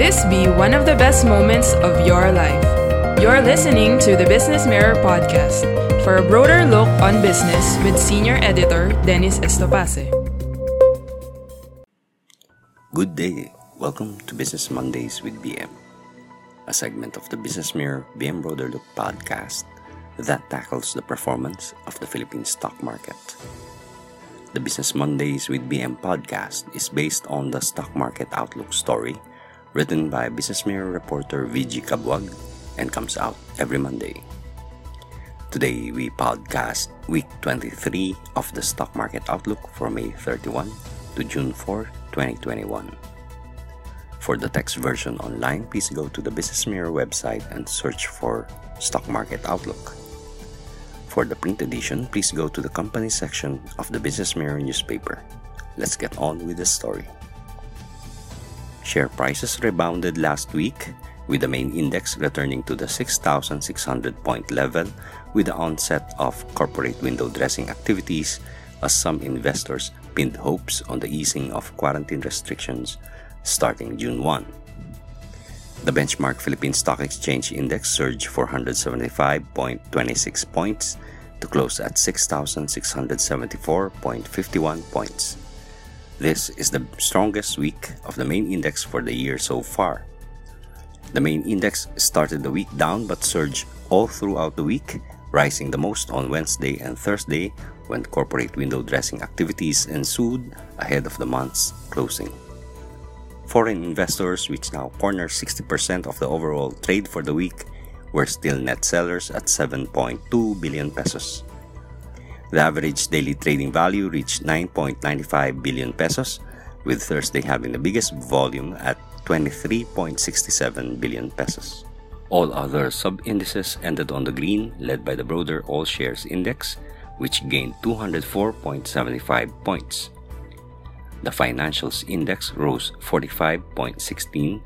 This be one of the best moments of your life. You're listening to the Business Mirror podcast for a broader look on business with senior editor Dennis Estopace. Good day. Welcome to Business Mondays with BM, a segment of the Business Mirror BM Broader Look podcast that tackles the performance of the Philippine stock market. The Business Mondays with BM podcast is based on the stock market outlook story written by Business Mirror reporter VG Cabuag and comes out every Monday. Today we podcast week 23 of the stock market outlook for May 31 to June 4, 2021. For the text version online, please go to the Business Mirror website and search for Stock Market Outlook. For the print edition, please go to the company section of the Business Mirror newspaper. Let's get on with the story. Share prices rebounded last week, with the main index returning to the 6,600 point level with the onset of corporate window dressing activities as some investors pinned hopes on the easing of quarantine restrictions starting June 1. The benchmark Philippine Stock Exchange Index surged 475.26 points to close at 6,674.51 points. This is the strongest week of the main index for the year so far. The main index started the week down but surged all throughout the week, rising the most on Wednesday and Thursday when corporate window dressing activities ensued ahead of the month's closing. Foreign investors, which now corner 60% of the overall trade for the week, were still net sellers at 7.2 billion pesos. The average daily trading value reached 9.95 billion pesos, with Thursday having the biggest volume at 23.67 billion pesos. All other sub-indices ended on the green, led by the broader All Shares Index, which gained 204.75 points. The financials index rose 45.16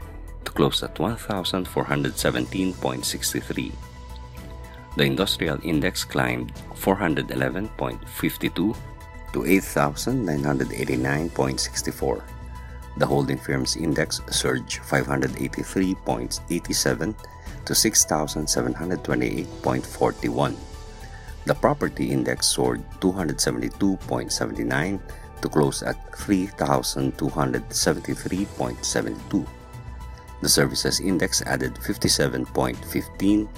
to close at 1,417.63. The industrial index climbed 411.52 to 8,989.64. The holding firms index surged 583.87 to 6,728.41. The property index soared 272.79 to close at 3,273.72. The services index added 57.15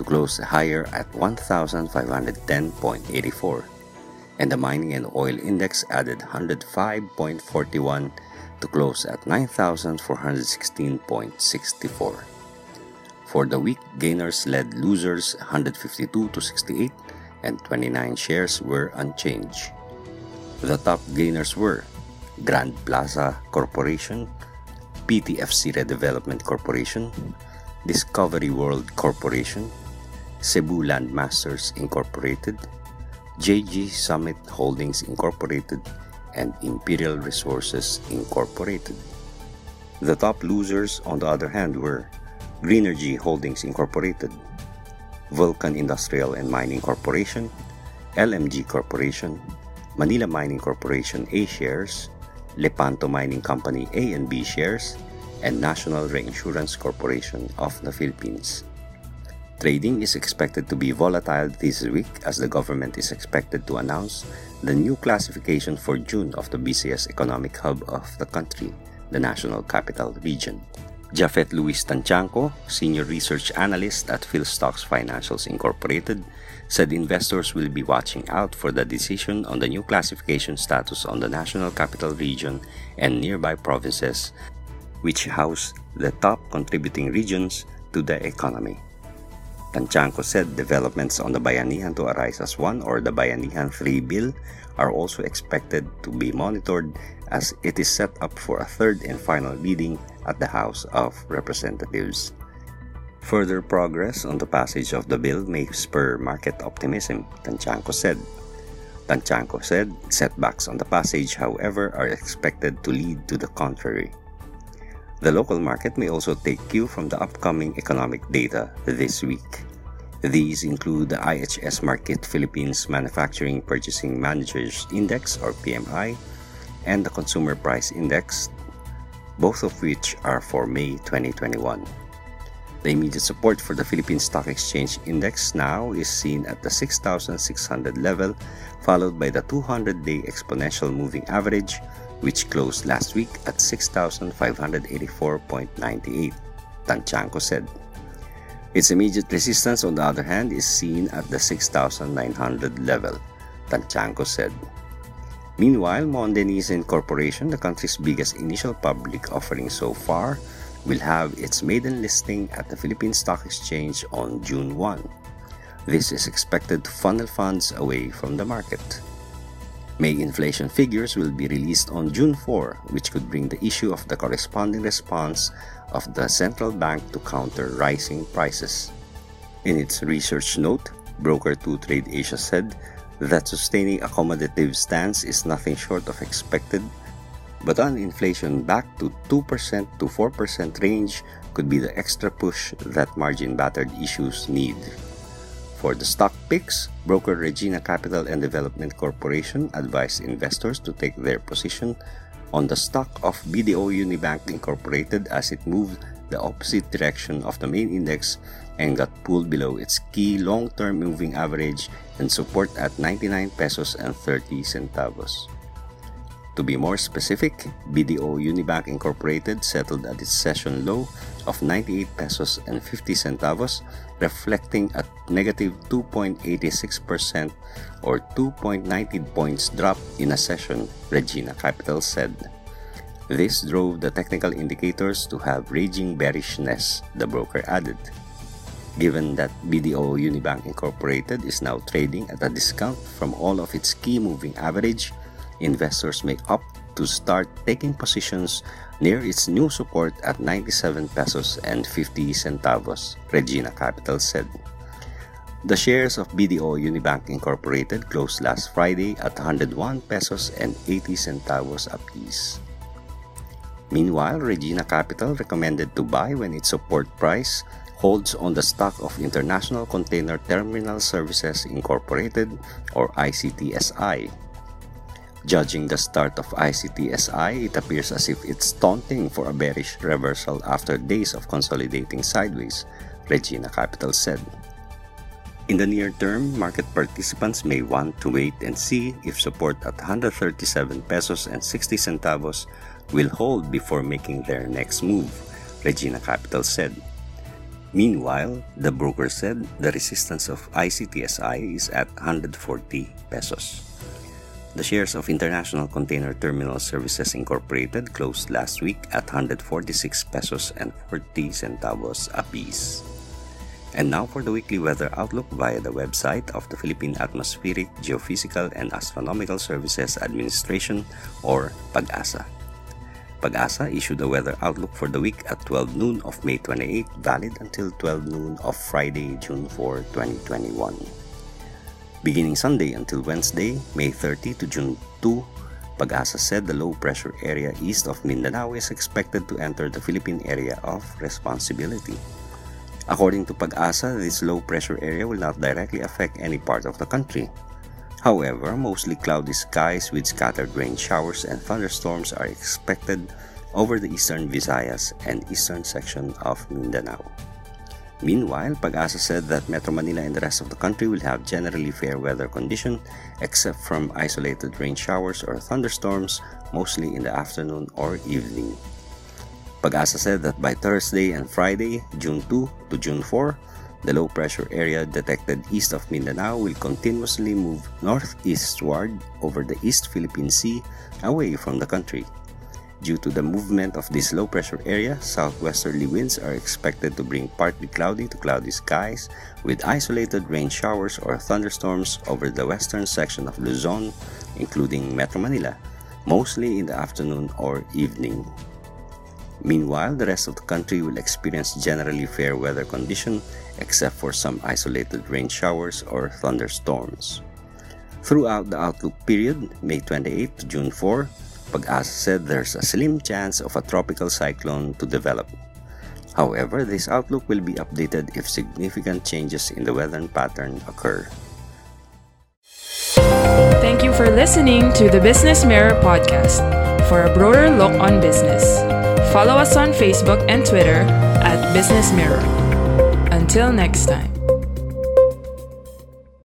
to close higher at 1,510.84. And the mining and oil index added 105.41 to close at 9,416.64. For the week, gainers led losers 152 to 68 and 29 shares were unchanged. The top gainers were Grand Plaza Corporation, PTFC Redevelopment Corporation, Discovery World Corporation, Cebu Landmasters Incorporated, JG Summit Holdings Incorporated, and Imperial Resources Incorporated. The top losers, on the other hand, were Greenergy Holdings Incorporated, Vulcan Industrial and Mining Corporation, LMG Corporation, Manila Mining Corporation A shares, Lepanto Mining Company A and B shares, and National Reinsurance Corporation of the Philippines. Trading is expected to be volatile this week as the government is expected to announce the new classification for June of the busiest economic hub of the country, the National Capital Region. Japhet Louis Tantiangco, Senior Research Analyst at PhilStocks Financials Incorporated, said investors will be watching out for the decision on the new classification status on the National Capital Region and nearby provinces, which house the top contributing regions to the economy. Tantiangco said developments on the Bayanihan to Arise as One or the Bayanihan 3 bill are also expected to be monitored as it is set up for a third and final reading at the House of Representatives. Further progress on the passage of the bill may spur market optimism, Tantiangco said. Tantiangco said setbacks on the passage, however, are expected to lead to the contrary. The local market may also take cue from the upcoming economic data this week. These include the IHS Markit Philippines Manufacturing Purchasing Managers Index or PMI and the Consumer Price Index both of which are for May 2021. The immediate support for the Philippine Stock Exchange Index now is seen at the 6,600 level, followed by the 200 day exponential moving average, which closed last week at 6,584.98, Tantiangco said. Its immediate resistance, on the other hand, is seen at the 6,900 level, Tantiangco said. Meanwhile, Monden Corporation, the country's biggest initial public offering so far, will have its maiden listing at the Philippine Stock Exchange on June 1. This is expected to funnel funds away from the market. May inflation figures will be released on June 4, which could bring the issue of the corresponding response of the central bank to counter rising prices. In its research note, Broker 2 Trade Asia said that sustaining accommodative stance is nothing short of expected but on inflation back to 2% to 4% range could be the extra push that margin battered issues need. For the stock picks, broker Regina Capital and Development Corporation advised investors to take their position on the stock of BDO Unibank Incorporated as it moved the opposite direction of the main index and got pulled below its key long-term moving average and support at 99 pesos and 30 centavos. To be more specific, BDO Unibank Incorporated settled at its session low of 98 pesos and 50 centavos, reflecting a negative 2.86% or 2.90 points drop in a session, Regina Capital said. This drove the technical indicators to have raging bearishness, the broker added. Given that BDO Unibank Incorporated is now trading at a discount from all of its key moving average, investors may opt to start taking positions near its new support at 97 pesos and 50 centavos, Regina Capital said. The shares of BDO Unibank Incorporated closed last Friday at 101 pesos and 80 centavos apiece. Meanwhile, Regina Capital recommended to buy when its support price holds on the stock of International Container Terminal Services Incorporated or ICTSI Judging the start of ICTSI, it appears as if it's taunting for a bearish reversal after days of consolidating sideways, Regina Capital said. In the near term, market participants may want to wait and see if support at 137 pesos and 60 centavos will hold before making their next move, Regina Capital said. Meanwhile, the broker said the resistance of ICTSI is at 140 pesos. The shares of International Container Terminal Services Incorporated closed last week at 146 pesos and 40 centavos apiece. And now for the weekly weather outlook via the website of the Philippine Atmospheric, Geophysical and Astronomical Services Administration or PAGASA. PAGASA issued a weather outlook for the week at 12 noon of May 28, valid until 12 noon of Friday, June 4, 2021. Beginning Sunday until Wednesday, May 30 to June 2, Pag-asa said the low pressure area east of Mindanao is expected to enter the Philippine area of responsibility. According to Pag-asa, this low pressure area will not directly affect any part of the country. However, mostly cloudy skies with scattered rain showers and thunderstorms are expected over the eastern Visayas and eastern section of Mindanao. Meanwhile, Pag-asa said that Metro Manila and the rest of the country will have generally fair weather condition except from isolated rain showers or thunderstorms mostly in the afternoon or evening. Pag-asa said that by Thursday and Friday, June 2 to June 4, the low pressure area detected east of Mindanao will continuously move northeastward over the East Philippine Sea away from the country. Due to the movement of this low pressure area, southwesterly winds are expected to bring partly cloudy to cloudy skies with isolated rain showers or thunderstorms over the western section of Luzon, including Metro Manila, mostly in the afternoon or evening. Meanwhile, the rest of the country will experience generally fair weather condition except for some isolated rain showers or thunderstorms. Throughout the outlook period, May 28 to June 4, Pag-asa said there's a slim chance of a tropical cyclone to develop. However, this outlook will be updated if significant changes in the weather pattern occur. Thank you for listening to the Business Mirror podcast for a broader look on business. Follow us on Facebook and Twitter at Business Mirror. Until next time.